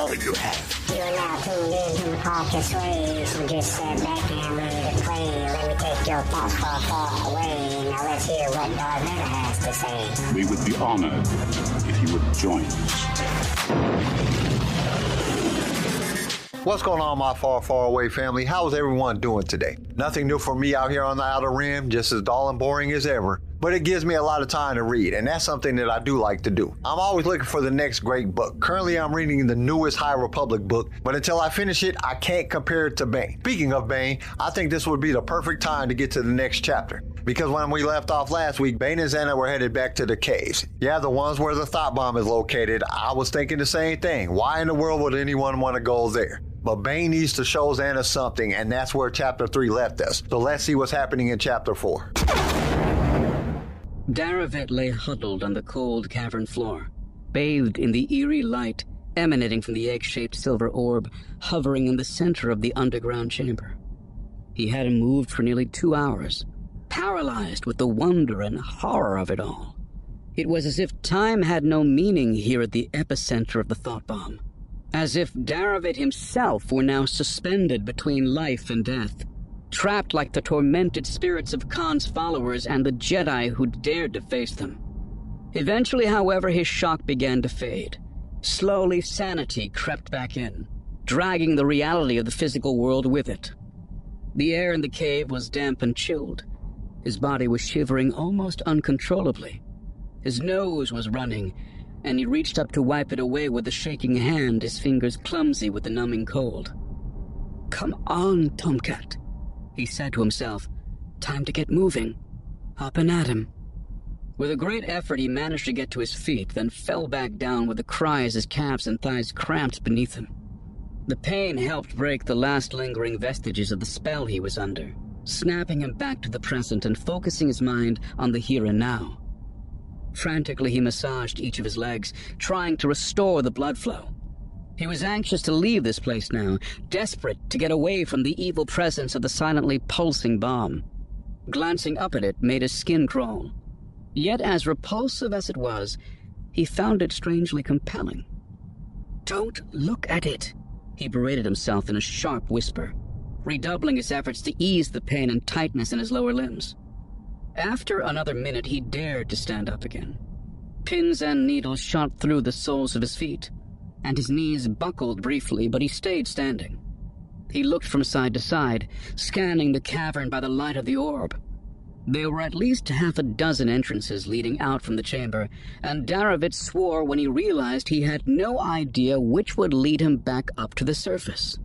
all you have. You are now tuned in to Marcus Ray, so just sit back and ready to play. Let me take your thoughts far, far away. Now let's hear what Darth Vader has to say. We would be honored if you would join us. What's going on, my far, far away family? How's everyone doing today? Nothing new for me out here on the Outer Rim, just as dull and boring as ever. But it gives me a lot of time to read, and that's something that I do like to do. I'm always looking for the next great book. Currently, I'm reading the newest High Republic book, but until I finish it, I can't compare it to Bane. Speaking of Bane, I think this would be the perfect time to get to the next chapter. Because when we left off last week, Bane and Zannah were headed back to the caves. Yeah, the ones where the thought bomb is located. I was thinking the same thing. Why in the world would anyone want to go there? But Bane needs to show Zannah something, and that's where chapter 3 left us. So let's see what's happening in chapter 4. Darovit lay huddled on the cold cavern floor, bathed in the eerie light emanating from the egg shaped silver orb hovering in the center of the underground chamber. He hadn't moved for nearly two hours, paralyzed with the wonder and horror of it all. It was as if time had no meaning here at the epicenter of the thought bomb as if Darovit himself were now suspended between life and death, trapped like the tormented spirits of Kaan's followers and the Jedi who dared to face them. Eventually, however, his shock began to fade. Slowly, sanity crept back in, dragging the reality of the physical world with it. The air in the cave was damp and chilled. His body was shivering almost uncontrollably. His nose was running, and he reached up to wipe it away with a shaking hand, his fingers clumsy with the numbing cold. Come on, Tomcat, he said to himself. Time to get moving. Hopping at him. With a great effort, he managed to get to his feet, then fell back down with a cry as his calves and thighs cramped beneath him. The pain helped break the last lingering vestiges of the spell he was under, snapping him back to the present and focusing his mind on the here and now. Frantically, he massaged each of his legs, trying to restore the blood flow. He was anxious to leave this place now, desperate to get away from the evil presence of the silently pulsing bomb. Glancing up at it made his skin crawl. Yet, as repulsive as it was, he found it strangely compelling. Don't look at it, he berated himself in a sharp whisper, redoubling his efforts to ease the pain and tightness in his lower limbs. After another minute, he dared to stand up again. Pins and needles shot through the soles of his feet, and his knees buckled briefly, but he stayed standing. He looked from side to side, scanning the cavern by the light of the orb. There were at least half a dozen entrances leading out from the chamber, and Darovit swore when he realized he had no idea which would lead him back up to the surface.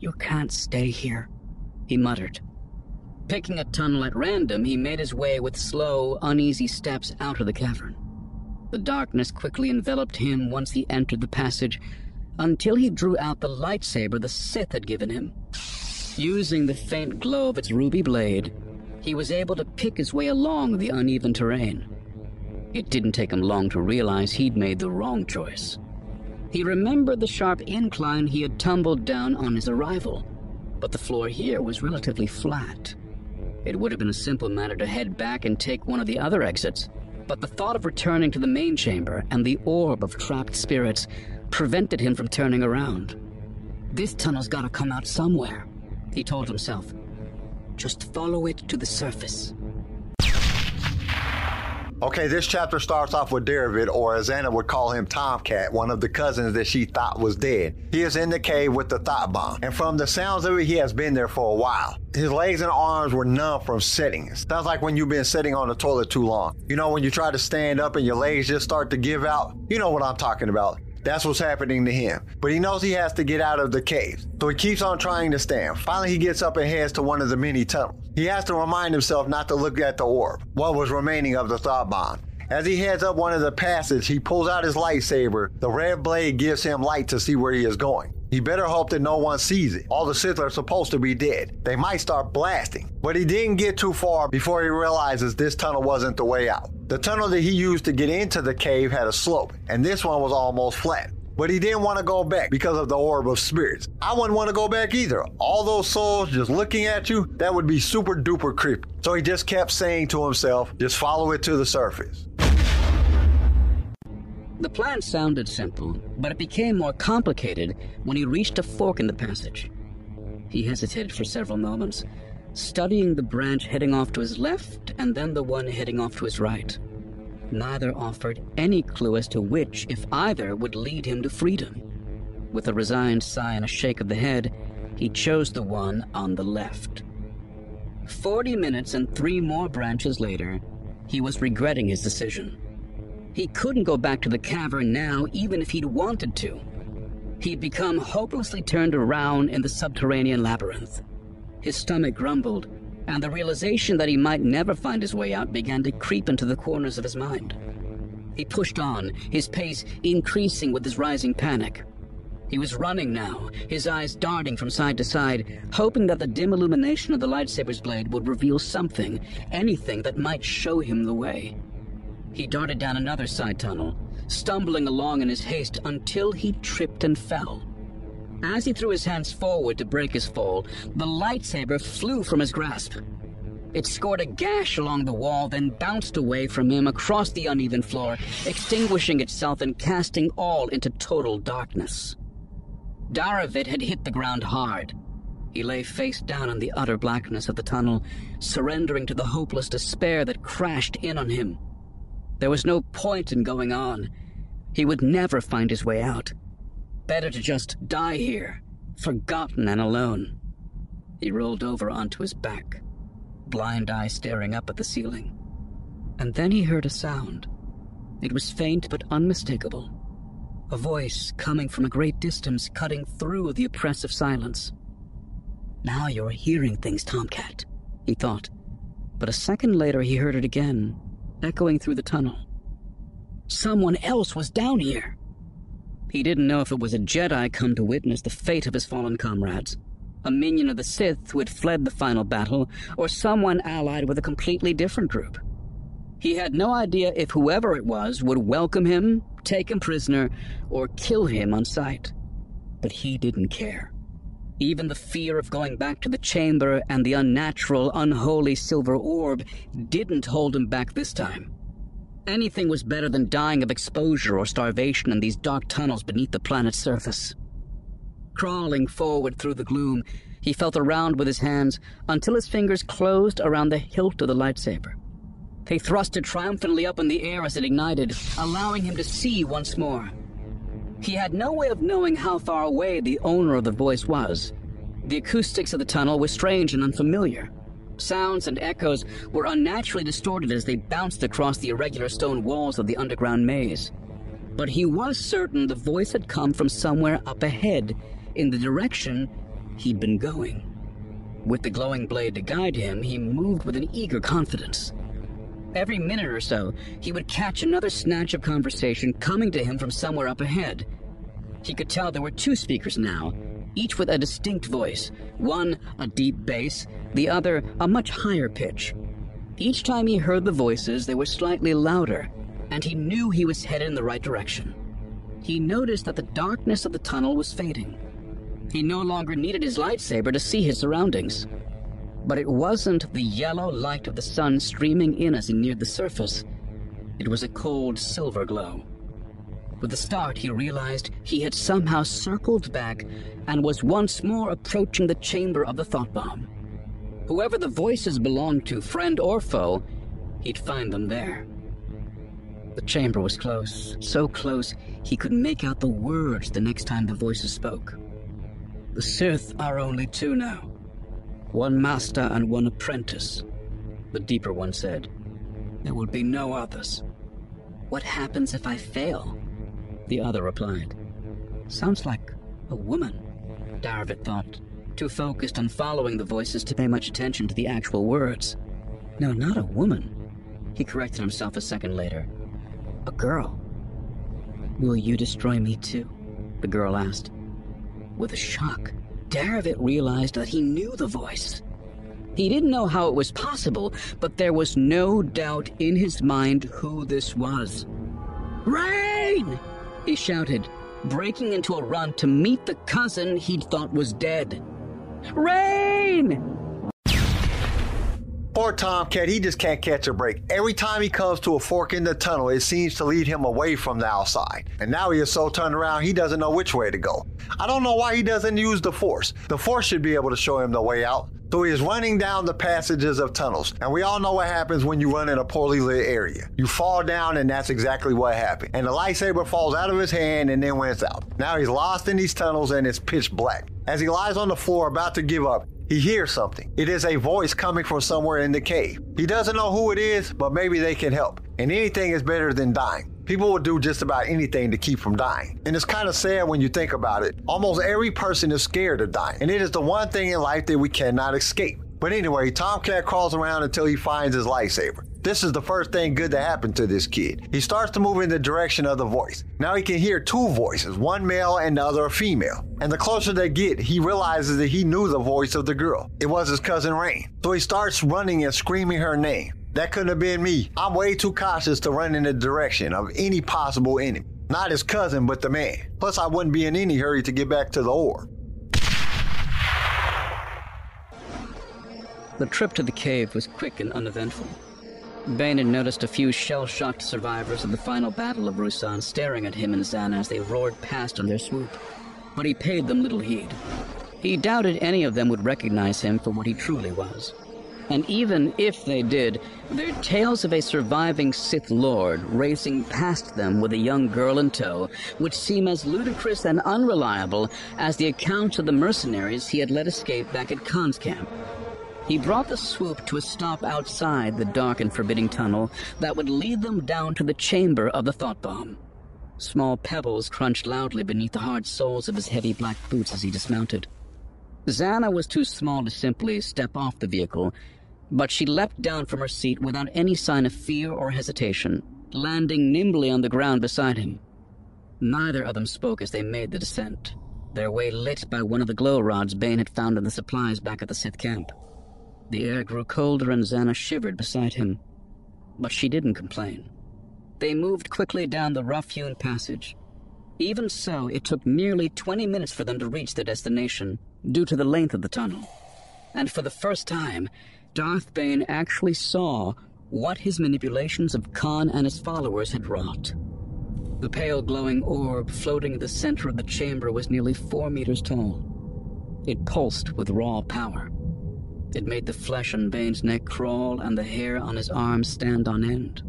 You can't stay here, he muttered. Picking a tunnel at random, he made his way with slow, uneasy steps out of the cavern. The darkness quickly enveloped him once he entered the passage, until he drew out the lightsaber the Sith had given him. Using the faint glow of its ruby blade, he was able to pick his way along the uneven terrain. It didn't take him long to realize he'd made the wrong choice. He remembered the sharp incline he had tumbled down on his arrival, but the floor here was relatively flat. It would have been a simple matter to head back and take one of the other exits, but the thought of returning to the main chamber and the orb of trapped spirits prevented him from turning around. This tunnel's gotta come out somewhere, he told himself. Just follow it to the surface. Okay, this chapter starts off with David, or as Anna would call him, Tomcat, one of the cousins that she thought was dead. He is in the cave with the thought bomb, and from the sounds of it, he has been there for a while. His legs and arms were numb from sitting. Sounds like when you've been sitting on the toilet too long. You know, when you try to stand up and your legs just start to give out? You know what I'm talking about. That's what's happening to him. But he knows he has to get out of the cave. So he keeps on trying to stand. Finally, he gets up and heads to one of the many tunnels. He has to remind himself not to look at the orb, what was remaining of the thought bomb. As he heads up one of the passages, he pulls out his lightsaber. The red blade gives him light to see where he is going. He better hope that no one sees it. All the Sith are supposed to be dead. They might start blasting. But he didn't get too far before he realizes this tunnel wasn't the way out. The tunnel that he used to get into the cave had a slope, and this one was almost flat. But he didn't want to go back because of the orb of spirits. I wouldn't want to go back either. All those souls just looking at you, that would be super duper creepy. So he just kept saying to himself, just follow it to the surface. The plan sounded simple, but it became more complicated when he reached a fork in the passage. He hesitated for several moments, studying the branch heading off to his left and then the one heading off to his right. Neither offered any clue as to which, if either, would lead him to freedom. With a resigned sigh and a shake of the head, he chose the one on the left. Forty minutes and three more branches later, he was regretting his decision. He couldn't go back to the cavern now, even if he'd wanted to. He'd become hopelessly turned around in the subterranean labyrinth. His stomach grumbled, and the realization that he might never find his way out began to creep into the corners of his mind. He pushed on, his pace increasing with his rising panic. He was running now, his eyes darting from side to side, hoping that the dim illumination of the lightsaber's blade would reveal something, anything that might show him the way. He darted down another side tunnel, stumbling along in his haste until he tripped and fell. As he threw his hands forward to break his fall, the lightsaber flew from his grasp. It scored a gash along the wall, then bounced away from him across the uneven floor, extinguishing itself and casting all into total darkness. Darovit had hit the ground hard. He lay face down in the utter blackness of the tunnel, surrendering to the hopeless despair that crashed in on him. There was no point in going on. He would never find his way out. Better to just die here, forgotten and alone. He rolled over onto his back, blind eye staring up at the ceiling. And then he heard a sound. It was faint but unmistakable. A voice coming from a great distance, cutting through the oppressive silence. Now you're hearing things, Tomcat, he thought. But a second later he heard it again, echoing through the tunnel. Someone else was down here. He didn't know if it was a Jedi come to witness the fate of his fallen comrades, a minion of the Sith who had fled the final battle, or someone allied with a completely different group. He had no idea if whoever it was would welcome him, take him prisoner, or kill him on sight. But he didn't care. Even the fear of going back to the chamber and the unnatural, unholy silver orb didn't hold him back this time. Anything was better than dying of exposure or starvation in these dark tunnels beneath the planet's surface. Crawling forward through the gloom, he felt around with his hands until his fingers closed around the hilt of the lightsaber. They thrust it triumphantly up in the air as it ignited, allowing him to see once more. He had no way of knowing how far away the owner of the voice was. The acoustics of the tunnel were strange and unfamiliar. Sounds and echoes were unnaturally distorted as they bounced across the irregular stone walls of the underground maze. But he was certain the voice had come from somewhere up ahead, in the direction he'd been going. With the glowing blade to guide him, he moved with an eager confidence. Every minute or so, he would catch another snatch of conversation coming to him from somewhere up ahead. He could tell there were two speakers now, each with a distinct voice, one a deep bass, the other a much higher pitch. Each time he heard the voices, they were slightly louder, and he knew he was headed in the right direction. He noticed that the darkness of the tunnel was fading. He no longer needed his lightsaber to see his surroundings. But it wasn't the yellow light of the sun streaming in as he neared the surface. It was a cold silver glow. With a start, he realized he had somehow circled back and was once more approaching the chamber of the thought bomb. Whoever the voices belonged to, friend or foe, he'd find them there. The chamber was close, so close he could make out the words the next time the voices spoke. The Sith are only two now one master and one apprentice. The deeper one said, There will be no others. What happens if I fail? The other replied, Sounds like a woman, Darovit thought, too focused on following the voices to pay much attention to the actual words. No, not a woman. He corrected himself a second later. A girl. Will you destroy me too? The girl asked. With a shock, Darovit realized that he knew the voice. He didn't know how it was possible, but there was no doubt in his mind who this was. Rain! He shouted, breaking into a run to meet the cousin he'd thought was dead. Rain! Poor Tomcat, he just can't catch a break. Every time he comes to a fork in the tunnel, it seems to lead him away from the outside. And now he is so turned around, he doesn't know which way to go. I don't know why he doesn't use the Force. The Force should be able to show him the way out. So he is running down the passages of tunnels. And we all know what happens when you run in a poorly lit area. You fall down, and that's exactly what happened. And the lightsaber falls out of his hand and then went out. Now he's lost in these tunnels and it's pitch black. As he lies on the floor about to give up, he hears something. It is a voice coming from somewhere in the cave. He doesn't know who it is, but maybe they can help. And anything is better than dying. People will do just about anything to keep from dying. And it's kind of sad when you think about it. Almost every person is scared of dying. And it is the one thing in life that we cannot escape. But anyway, Tomcat crawls around until he finds his lightsaber. This is the first thing good to happen to this kid. He starts to move in the direction of the voice. Now he can hear two voices, one male and the other a female. And the closer they get, he realizes that he knew the voice of the girl. It was his cousin Rain. So he starts running and screaming her name. That couldn't have been me. I'm way too cautious to run in the direction of any possible enemy. Not his cousin, but the man. Plus, I wouldn't be in any hurry to get back to the orb. The trip to the cave was quick and uneventful. Bane had noticed a few shell-shocked survivors of the final battle of Ruusan staring at him and Zannah as they roared past on their swoop, but he paid them little heed. He doubted any of them would recognize him for what he truly was. And even if they did, their tales of a surviving Sith Lord racing past them with a young girl in tow would seem as ludicrous and unreliable as the accounts of the mercenaries he had let escape back at Kaan's camp. He brought the swoop to a stop outside the dark and forbidding tunnel that would lead them down to the chamber of the thought bomb. Small pebbles crunched loudly beneath the hard soles of his heavy black boots as he dismounted. Zannah was too small to simply step off the vehicle, but she leapt down from her seat without any sign of fear or hesitation, landing nimbly on the ground beside him. Neither of them spoke as they made the descent, their way lit by one of the glow rods Bane had found in the supplies back at the Sith camp. The air grew colder and Zannah shivered beside him, but she didn't complain. They moved quickly down the rough-hewn passage. Even so, it took nearly 20 minutes for them to reach their destination, due to the length of the tunnel. And for the first time, Darth Bane actually saw what his manipulations of Kaan and his followers had wrought. The pale glowing orb floating in the center of the chamber was nearly four meters tall. It pulsed with raw power. It made the flesh on Bane's neck crawl and the hair on his arms stand on end.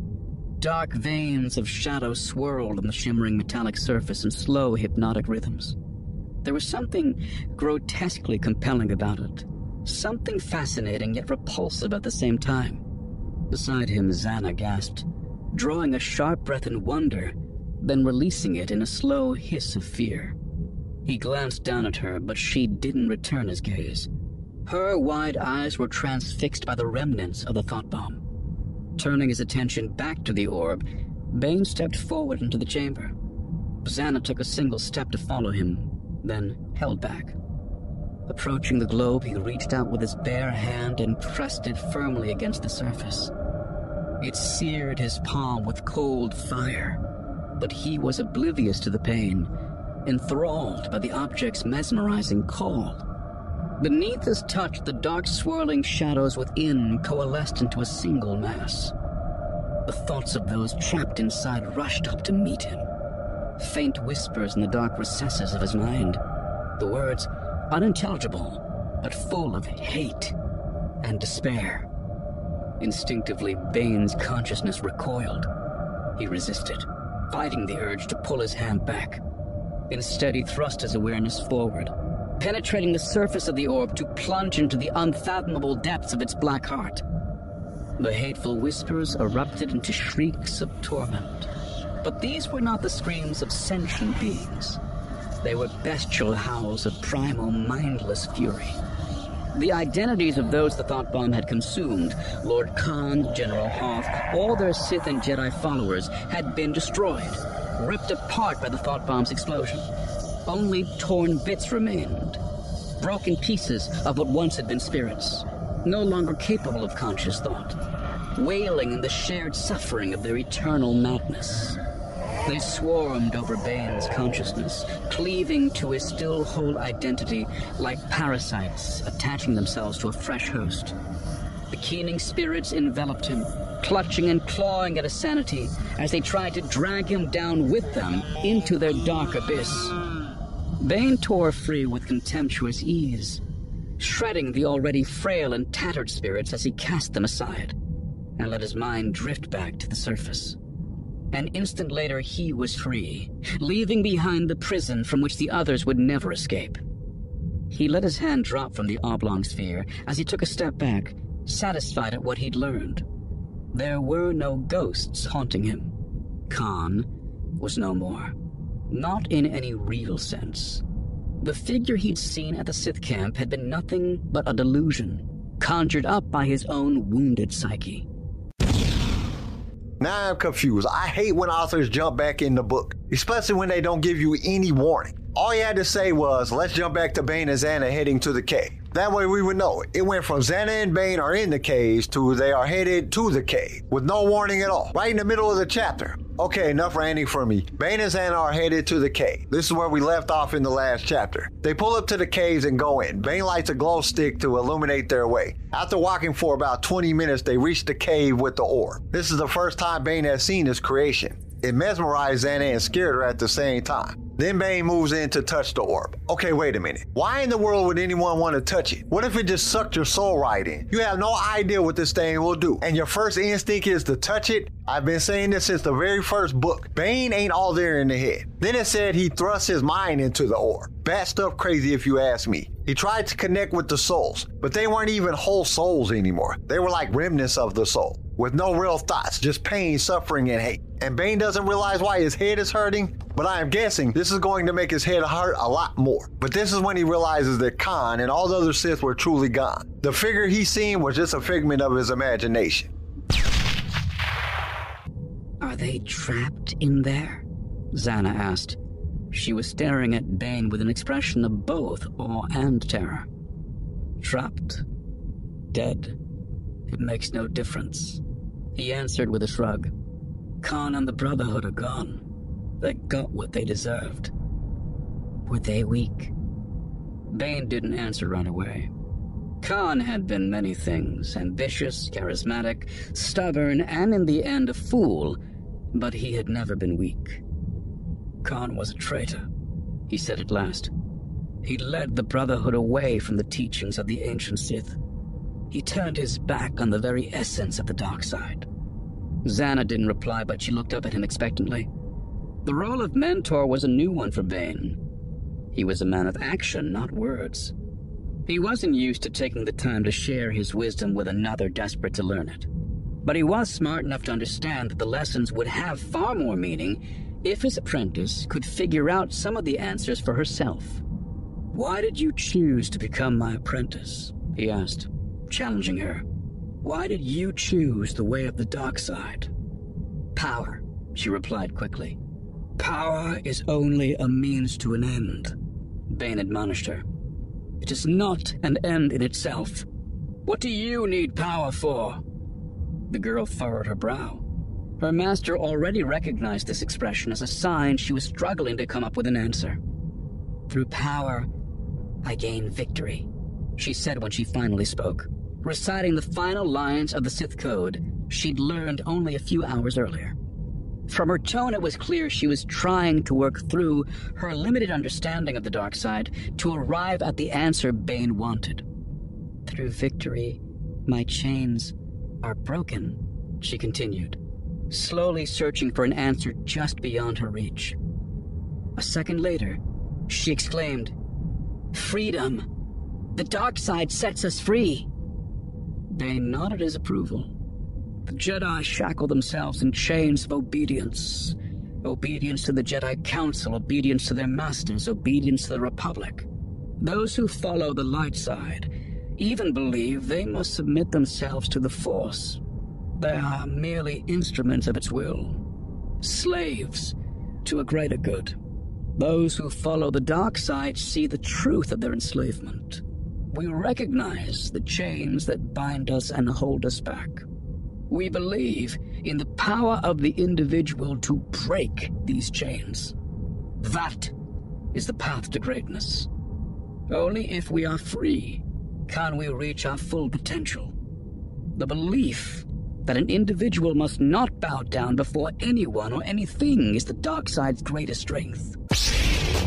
Dark veins of shadow swirled on the shimmering metallic surface in slow, hypnotic rhythms. There was something grotesquely compelling about it, something fascinating yet repulsive at the same time. Beside him, Zannah gasped, drawing a sharp breath in wonder, then releasing it in a slow hiss of fear. He glanced down at her, but she didn't return his gaze. Her wide eyes were transfixed by the remnants of the thought bomb. Turning his attention back to the orb, Bane stepped forward into the chamber. Zannah took a single step to follow him, then held back. Approaching the globe, he reached out with his bare hand and pressed it firmly against the surface. It seared his palm with cold fire, but he was oblivious to the pain, enthralled by the object's mesmerizing call. Beneath his touch, the dark swirling shadows within coalesced into a single mass. The thoughts of those trapped inside rushed up to meet him. Faint whispers in the dark recesses of his mind. The words unintelligible, but full of hate and despair. Instinctively, Bane's consciousness recoiled. He resisted, fighting the urge to pull his hand back. Instead, he thrust his awareness forward, penetrating the surface of the orb to plunge into the unfathomable depths of its black heart. The hateful whispers erupted into shrieks of torment. But these were not the screams of sentient beings. They were bestial howls of primal, mindless fury. The identities of those the Thought Bomb had consumed, Lord Kaan, General Hoth, all their Sith and Jedi followers, had been destroyed, ripped apart by the Thought Bomb's explosion. Only torn bits remained. Broken pieces of what once had been spirits, no longer capable of conscious thought, wailing in the shared suffering of their eternal madness. They swarmed over Bane's consciousness, cleaving to his still whole identity like parasites attaching themselves to a fresh host. The keening spirits enveloped him, clutching and clawing at his sanity as they tried to drag him down with them into their dark abyss. Bane tore free with contemptuous ease, shredding the already frail and tattered spirits as he cast them aside and let his mind drift back to the surface. An instant later, he was free, leaving behind the prison from which the others would never escape. He let his hand drop from the oblong sphere as he took a step back, satisfied at what he'd learned. There were no ghosts haunting him. Kaan was no more. Not in any real sense. The figure he'd seen at the Sith camp had been nothing but a delusion, conjured up by his own wounded psyche. Now I'm confused. I hate when authors jump back in the book, especially when they don't give you any warning. All he had to say was, let's jump back to Bane and Zannah heading to the cave. That way we would know. It went from Zannah and Bane are in the caves to they are headed to the cave with no warning at all. Right in the middle of the chapter. Okay, enough ranting for me. Bane and Zannah are headed to the cave. This is where we left off in the last chapter. They pull up to the caves and go in. Bane lights a glow stick to illuminate their way. After walking for about 20 minutes, they reach the cave with the orb. This is the first time Bane has seen his creation. It mesmerized Zannah and scared her at the same time. Then Bane moves in to touch the orb. Okay, wait a minute. Why in the world would anyone want to touch it? What if it just sucked your soul right in? You have no idea what this thing will do, and your first instinct is to touch it? I've been saying this since the very first book. Bane ain't all there in the head. Then it said he thrust his mind into the orb. Bad stuff crazy if you ask me. He tried to connect with the souls, but they weren't even whole souls anymore. They were like remnants of the soul, with no real thoughts, just pain, suffering, and hate. And Bane doesn't realize why his head is hurting, but I am guessing this is going to make his head hurt a lot more. But this is when he realizes that Kaan and all the other Sith were truly gone. The figure he seen was just a figment of his imagination. Are they trapped in there? Zannah asked. She was staring at Bane with an expression of both awe and terror. Trapped. Dead. It makes no difference. He answered with a shrug. Kaan and the Brotherhood are gone. They got what they deserved. Were they weak? Bane didn't answer right away. Kaan had been many things ambitious, charismatic, stubborn, and in the end a fool, but he had never been weak. Kaan was a traitor, he said at last. He led the Brotherhood away from the teachings of the ancient Sith. He turned his back on the very essence of the dark side. Zannah didn't reply, but she looked up at him expectantly. The role of mentor was a new one for Bane. He was a man of action, not words. He wasn't used to taking the time to share his wisdom with another desperate to learn it. But he was smart enough to understand that the lessons would have far more meaning if his apprentice could figure out some of the answers for herself. Why did you choose to become my apprentice? he asked, challenging her. Why did you choose the way of the dark side? Power, she replied quickly. Power is only a means to an end, Bane admonished her. It is not an end in itself. What do you need power for? The girl furrowed her brow. Her master already recognized this expression as a sign she was struggling to come up with an answer. Through power, I gain victory, she said when she finally spoke, reciting the final lines of the Sith Code she'd learned only a few hours earlier. From her tone, it was clear she was trying to work through her limited understanding of the dark side to arrive at the answer Bane wanted. Through victory, my chains are broken, she continued slowly searching for an answer just beyond her reach. A second later, she exclaimed, Freedom! The dark side sets us free! Bane nodded his approval. The Jedi shackle themselves in chains of obedience. Obedience to the Jedi Council, obedience to their masters, obedience to the Republic. Those who follow the light side even believe they must submit themselves to the Force, they are merely instruments of its will, slaves to a greater good. Those who follow the dark side see the truth of their enslavement. We recognize the chains that bind us and hold us back. We believe in the power of the individual to break these chains. That is the path to greatness. Only if we are free can we reach our full potential. The belief that an individual must not bow down before anyone or anything is the dark side's greatest strength.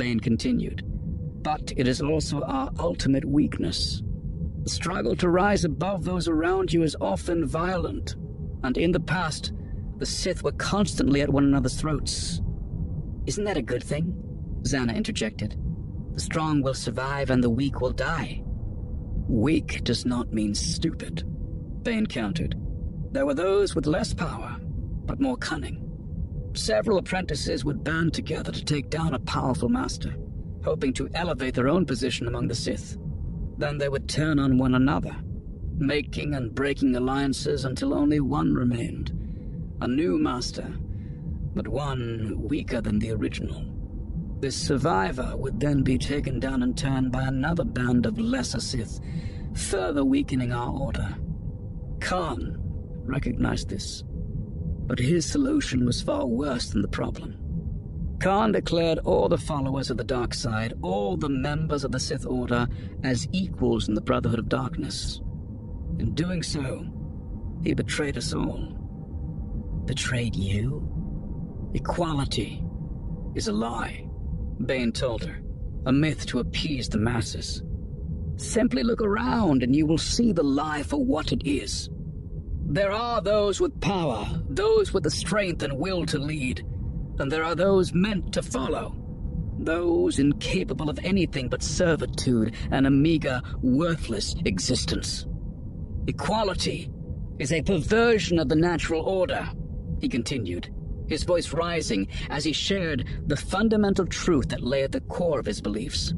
Bane continued. But it is also our ultimate weakness. The struggle to rise above those around you is often violent, and in the past, the Sith were constantly at one another's throats. Isn't that a good thing? Zannah interjected. The strong will survive and the weak will die. Weak does not mean stupid, Bane countered. There were those with less power, but more cunning. Several apprentices would band together to take down a powerful master, hoping to elevate their own position among the Sith. Then they would turn on one another, making and breaking alliances until only one remained a new master, but one weaker than the original. This survivor would then be taken down in turn by another band of lesser Sith, further weakening our order. Kaan recognized this but his solution was far worse than the problem. Kaan declared all the followers of the dark side, all the members of the Sith Order, as equals in the Brotherhood of Darkness. In doing so, he betrayed us all. Betrayed you? Equality is a lie, Bane told her, a myth to appease the masses. Simply look around and you will see the lie for what it is. There are those with power, those with the strength and will to lead, and there are those meant to follow. Those incapable of anything but servitude and a meager, worthless existence. Equality is a perversion of the natural order, he continued, his voice rising as he shared the fundamental truth that lay at the core of his beliefs.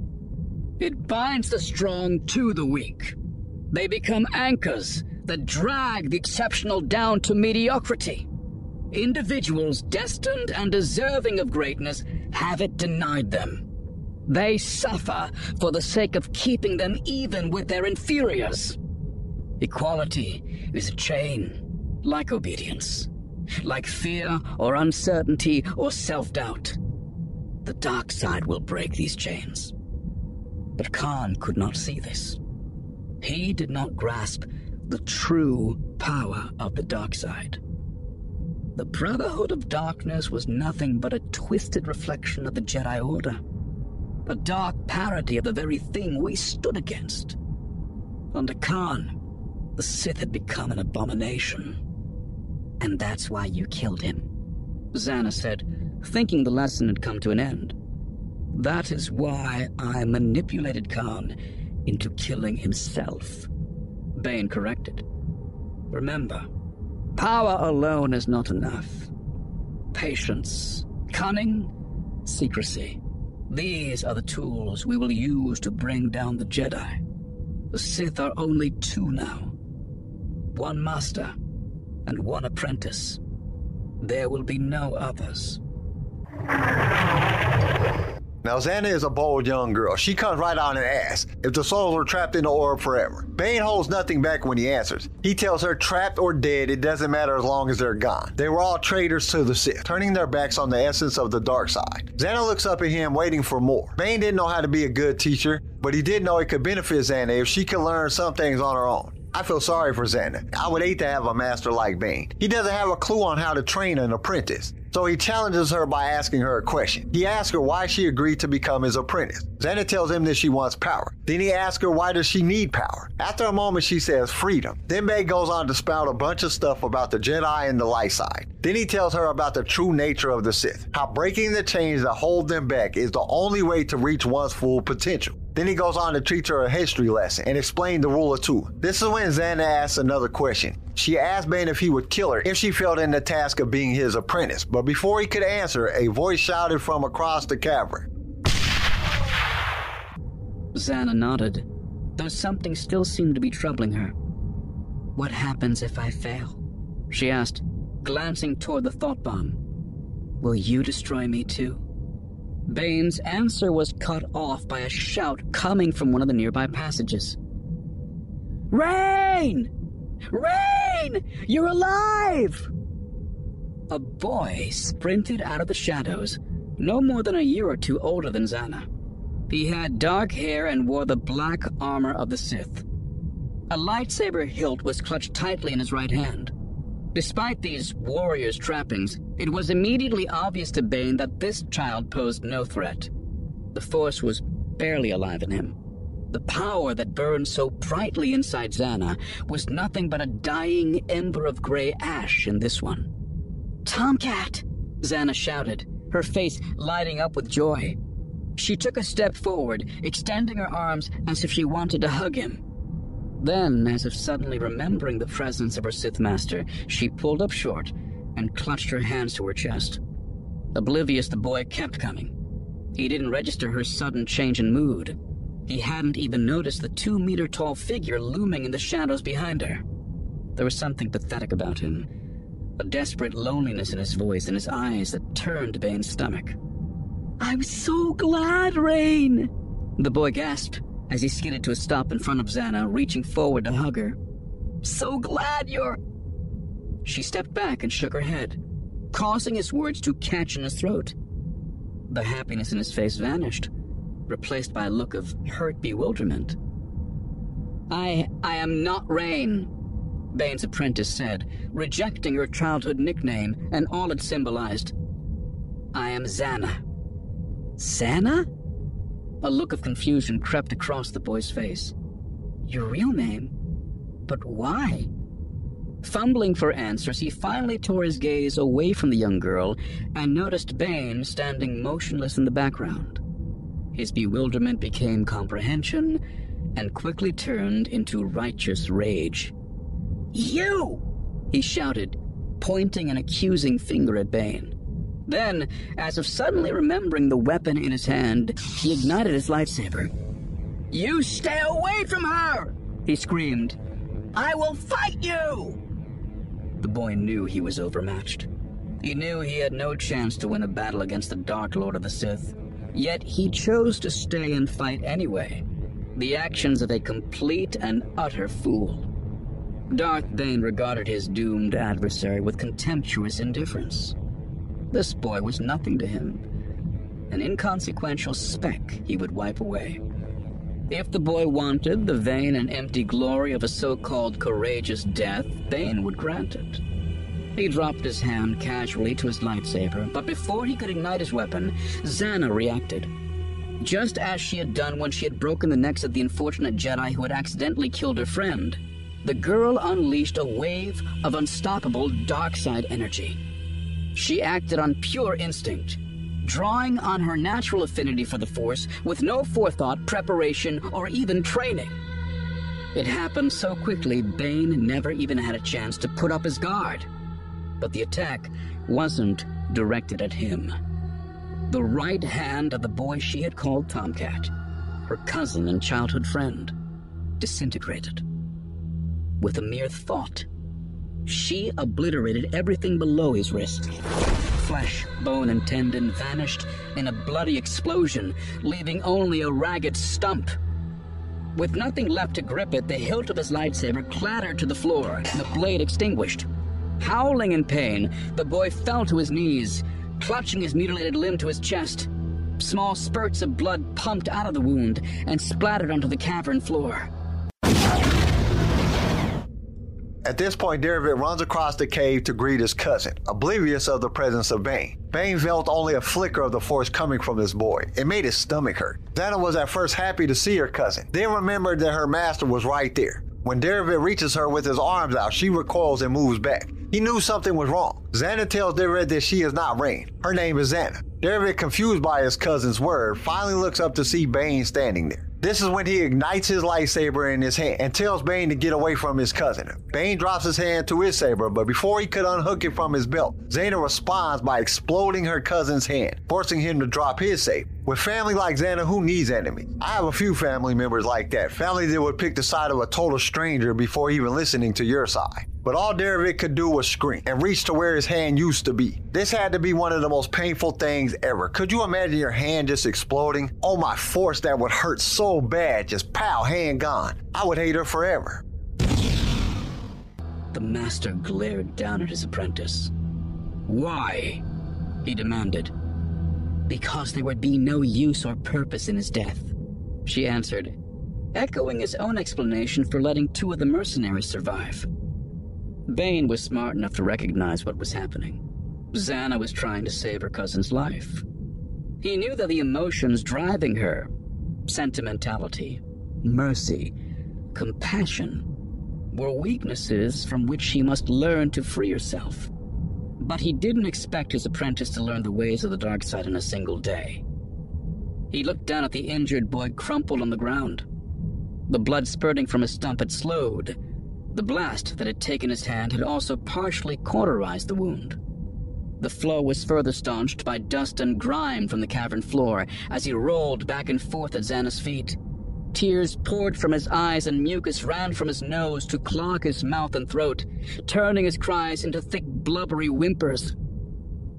It binds the strong to the weak. They become anchors that drag the exceptional down to mediocrity. Individuals destined and deserving of greatness have it denied them. They suffer for the sake of keeping them even with their inferiors. Equality is a chain, like obedience, like fear or uncertainty or self doubt. The dark side will break these chains. But Kaan could not see this. He did not grasp the true power of the dark side. The Brotherhood of Darkness was nothing but a twisted reflection of the Jedi Order, a dark parody of the very thing we stood against. Under Kaan, the Sith had become an abomination. And that's why you killed him, Zannah said, thinking the lesson had come to an end. That is why I manipulated Kaan into killing himself. Bane corrected. Remember, power alone is not enough. Patience, cunning, secrecy. These are the tools we will use to bring down the Jedi. The Sith are only two now. One master and one apprentice. There will be no others. Now, Zannah is a bold young girl. She comes right out and asks if the souls are trapped in the orb forever. Bane holds nothing back when he answers. He tells her trapped or dead, it doesn't matter as long as they're gone. They were all traitors to the Sith, turning their backs on the essence of the dark side. Zannah looks up at him, waiting for more. Bane didn't know how to be a good teacher, but he did know it could benefit Zannah if she could learn some things on her own. I feel sorry for Zannah. I would hate to have a master like Bane. He doesn't have a clue on how to train an apprentice. So he challenges her by asking her a question. He asks her why she agreed to become his apprentice. Zannah tells him that she wants power. Then he asks her why does she need power. After a moment, she says freedom. Then Bane goes on to spout a bunch of stuff about the Jedi and the light side. Then he tells her about the true nature of the Sith, how breaking the chains that hold them back is the only way to reach one's full potential. Then he goes on to teach her a history lesson and explain the rule of two. This is when Zannah asks another question. She asked Bane if he would kill her if she failed in the task of being his apprentice, but before he could answer, a voice shouted from across the cavern. Zannah nodded, though something still seemed to be troubling her. What happens if I fail? She asked, glancing toward the thought bomb. Will you destroy me too? Bane's answer was cut off by a shout coming from one of the nearby passages. Rain! Rain! You're alive! A boy sprinted out of the shadows, no more than a year or two older than Zannah. He had dark hair and wore the black armor of the Sith. A lightsaber hilt was clutched tightly in his right hand. Despite these warriors' trappings, it was immediately obvious to Bane that this child posed no threat. The Force was barely alive in him. The power that burned so brightly inside Zannah was nothing but a dying ember of gray ash in this one. Tomcat! Zannah shouted, her face lighting up with joy. She took a step forward, extending her arms as if she wanted to hug him. Then, as if suddenly remembering the presence of her Sith master, she pulled up short and clutched her hands to her chest. Oblivious, the boy kept coming. He didn't register her sudden change in mood. He hadn't even noticed the two meter tall figure looming in the shadows behind her. There was something pathetic about him, a desperate loneliness in his voice and his eyes that turned Bane's stomach. I'm so glad, Rain! The boy gasped as he skidded to a stop in front of Zannah, reaching forward to hug her. So glad you're. She stepped back and shook her head, causing his words to catch in his throat. The happiness in his face vanished, replaced by a look of hurt bewilderment. I. I am not Rain, Bane's apprentice said, rejecting her childhood nickname and all it symbolized. I am Zannah. Zannah? A look of confusion crept across the boy's face. Your real name? But why? Fumbling for answers, he finally tore his gaze away from the young girl and noticed Bane standing motionless in the background. His bewilderment became comprehension and quickly turned into righteous rage. You! He shouted, pointing an accusing finger at Bane. Then, as if suddenly remembering the weapon in his hand, he ignited his lightsaber. You stay away from her! He screamed. I will fight you! The boy knew he was overmatched. He knew he had no chance to win a battle against the Dark Lord of the Sith. Yet he chose to stay and fight anyway. The actions of a complete and utter fool. Darth Bane regarded his doomed adversary with contemptuous indifference. This boy was nothing to him, an inconsequential speck he would wipe away. If the boy wanted the vain and empty glory of a so called courageous death, Bane would grant it. He dropped his hand casually to his lightsaber, but before he could ignite his weapon, Zannah reacted. Just as she had done when she had broken the necks of the unfortunate Jedi who had accidentally killed her friend, the girl unleashed a wave of unstoppable dark side energy. She acted on pure instinct, drawing on her natural affinity for the Force with no forethought, preparation, or even training. It happened so quickly, Bane never even had a chance to put up his guard. But the attack wasn't directed at him. The right hand of the boy she had called Tomcat, her cousin and childhood friend, disintegrated. With a mere thought, she obliterated everything below his wrist. Flesh, bone, and tendon vanished in a bloody explosion, leaving only a ragged stump. With nothing left to grip it, the hilt of his lightsaber clattered to the floor, the blade extinguished. Howling in pain, the boy fell to his knees, clutching his mutilated limb to his chest. Small spurts of blood pumped out of the wound and splattered onto the cavern floor. At this point, Darovit runs across the cave to greet his cousin, oblivious of the presence of Bane. Bane felt only a flicker of the force coming from this boy. It made his stomach hurt. Zannah was at first happy to see her cousin, then remembered that her master was right there. When Darovit reaches her with his arms out, she recoils and moves back. He knew something was wrong. Zannah tells Darovit that she is not Rain. Her name is Zannah. Darovit, confused by his cousin's word, finally looks up to see Bane standing there. This is when he ignites his lightsaber in his hand and tells Bane to get away from his cousin. Bane drops his hand to his saber, but before he could unhook it from his belt, Zannah responds by exploding her cousin's hand, forcing him to drop his saber. With family like Zannah, who needs enemies? I have a few family members like that. Family that would pick the side of a total stranger before even listening to your side. But all Darovit could do was scream and reach to where his hand used to be. This had to be one of the most painful things ever. Could you imagine your hand just exploding? Oh my force, that would hurt so bad. Just pow, hand gone. I would hate her forever. The master glared down at his apprentice. Why? he demanded. Because there would be no use or purpose in his death, she answered, echoing his own explanation for letting two of the mercenaries survive. Bane was smart enough to recognize what was happening. Zannah was trying to save her cousin's life. He knew that the emotions driving her sentimentality, mercy, compassion were weaknesses from which she must learn to free herself. But he didn't expect his apprentice to learn the ways of the dark side in a single day. He looked down at the injured boy crumpled on the ground. The blood spurting from his stump had slowed, the blast that had taken his hand had also partially cauterized the wound. The flow was further staunched by dust and grime from the cavern floor as he rolled back and forth at Zannah's feet. Tears poured from his eyes and mucus ran from his nose to clog his mouth and throat, turning his cries into thick, blubbery whimpers.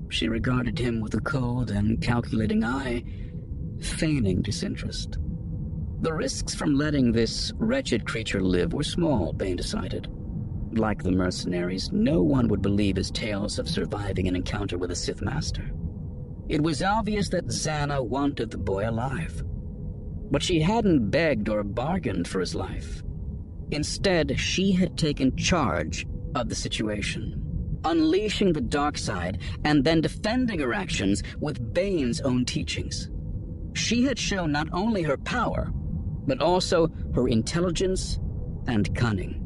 She regarded him with a cold and calculating eye, feigning disinterest. The risks from letting this wretched creature live were small, Bane decided. Like the mercenaries, no one would believe his tales of surviving an encounter with a Sith Master. It was obvious that Zannah wanted the boy alive. But she hadn't begged or bargained for his life. Instead, she had taken charge of the situation, unleashing the dark side and then defending her actions with Bane's own teachings. She had shown not only her power, but also her intelligence and cunning.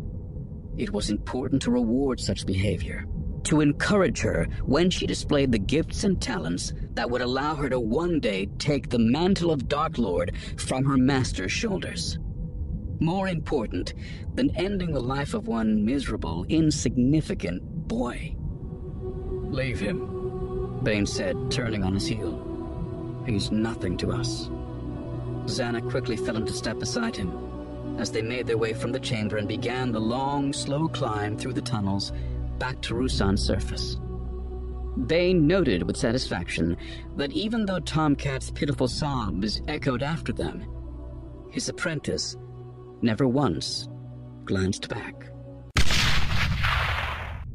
It was important to reward such behavior, to encourage her when she displayed the gifts and talents that would allow her to one day take the mantle of Dark Lord from her master's shoulders. More important than ending the life of one miserable, insignificant boy. Leave him, Bane said, turning on his heel. He's nothing to us. Zannah quickly fell into step beside him as they made their way from the chamber and began the long, slow climb through the tunnels back to Ruusan's surface. Bane noted with satisfaction that even though Tomcat's pitiful sobs echoed after them, his apprentice never once glanced back.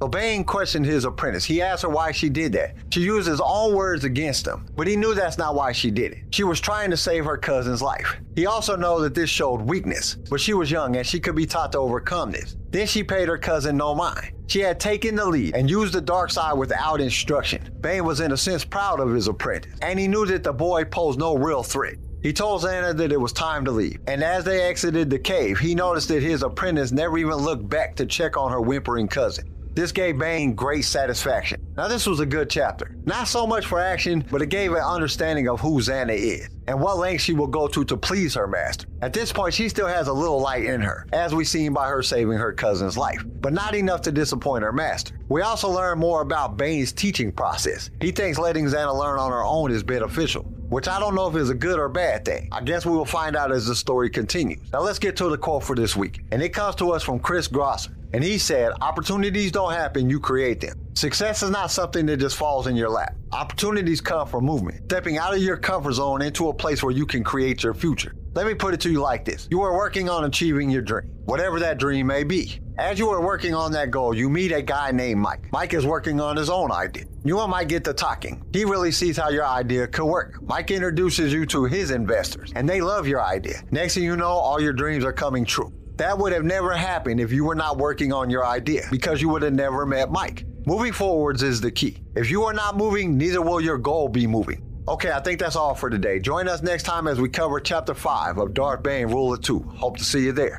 So Bane questioned his apprentice. He asked her why she did that. She used his own words against him, but he knew that's not why she did it. She was trying to save her cousin's life. He also knew that this showed weakness, but she was young and she could be taught to overcome this. Then she paid her cousin no mind. She had taken the lead and used the dark side without instruction. Bane was in a sense proud of his apprentice, and he knew that the boy posed no real threat. He told Zannah that it was time to leave, and as they exited the cave, he noticed that his apprentice never even looked back to check on her whimpering cousin. This gave Bane great satisfaction. Now, this was a good chapter. Not so much for action, but it gave an understanding of who Zannah is and what lengths she will go to to please her master. At this point, she still has a little light in her, as we seen by her saving her cousin's life, but not enough to disappoint her master. We also learn more about Bane's teaching process. He thinks letting Zannah learn on her own is beneficial, which I don't know if is a good or bad thing. I guess we will find out as the story continues. Now let's get to the quote for this week, and it comes to us from Chris Grosser. And he said, Opportunities don't happen, you create them. Success is not something that just falls in your lap. Opportunities come from movement, stepping out of your comfort zone into a place where you can create your future. Let me put it to you like this You are working on achieving your dream, whatever that dream may be. As you are working on that goal, you meet a guy named Mike. Mike is working on his own idea. You and Mike get to talking. He really sees how your idea could work. Mike introduces you to his investors, and they love your idea. Next thing you know, all your dreams are coming true. That would have never happened if you were not working on your idea because you would have never met Mike. Moving forwards is the key. If you are not moving, neither will your goal be moving. Okay, I think that's all for today. Join us next time as we cover Chapter 5 of Darth Bane Rule of 2. Hope to see you there.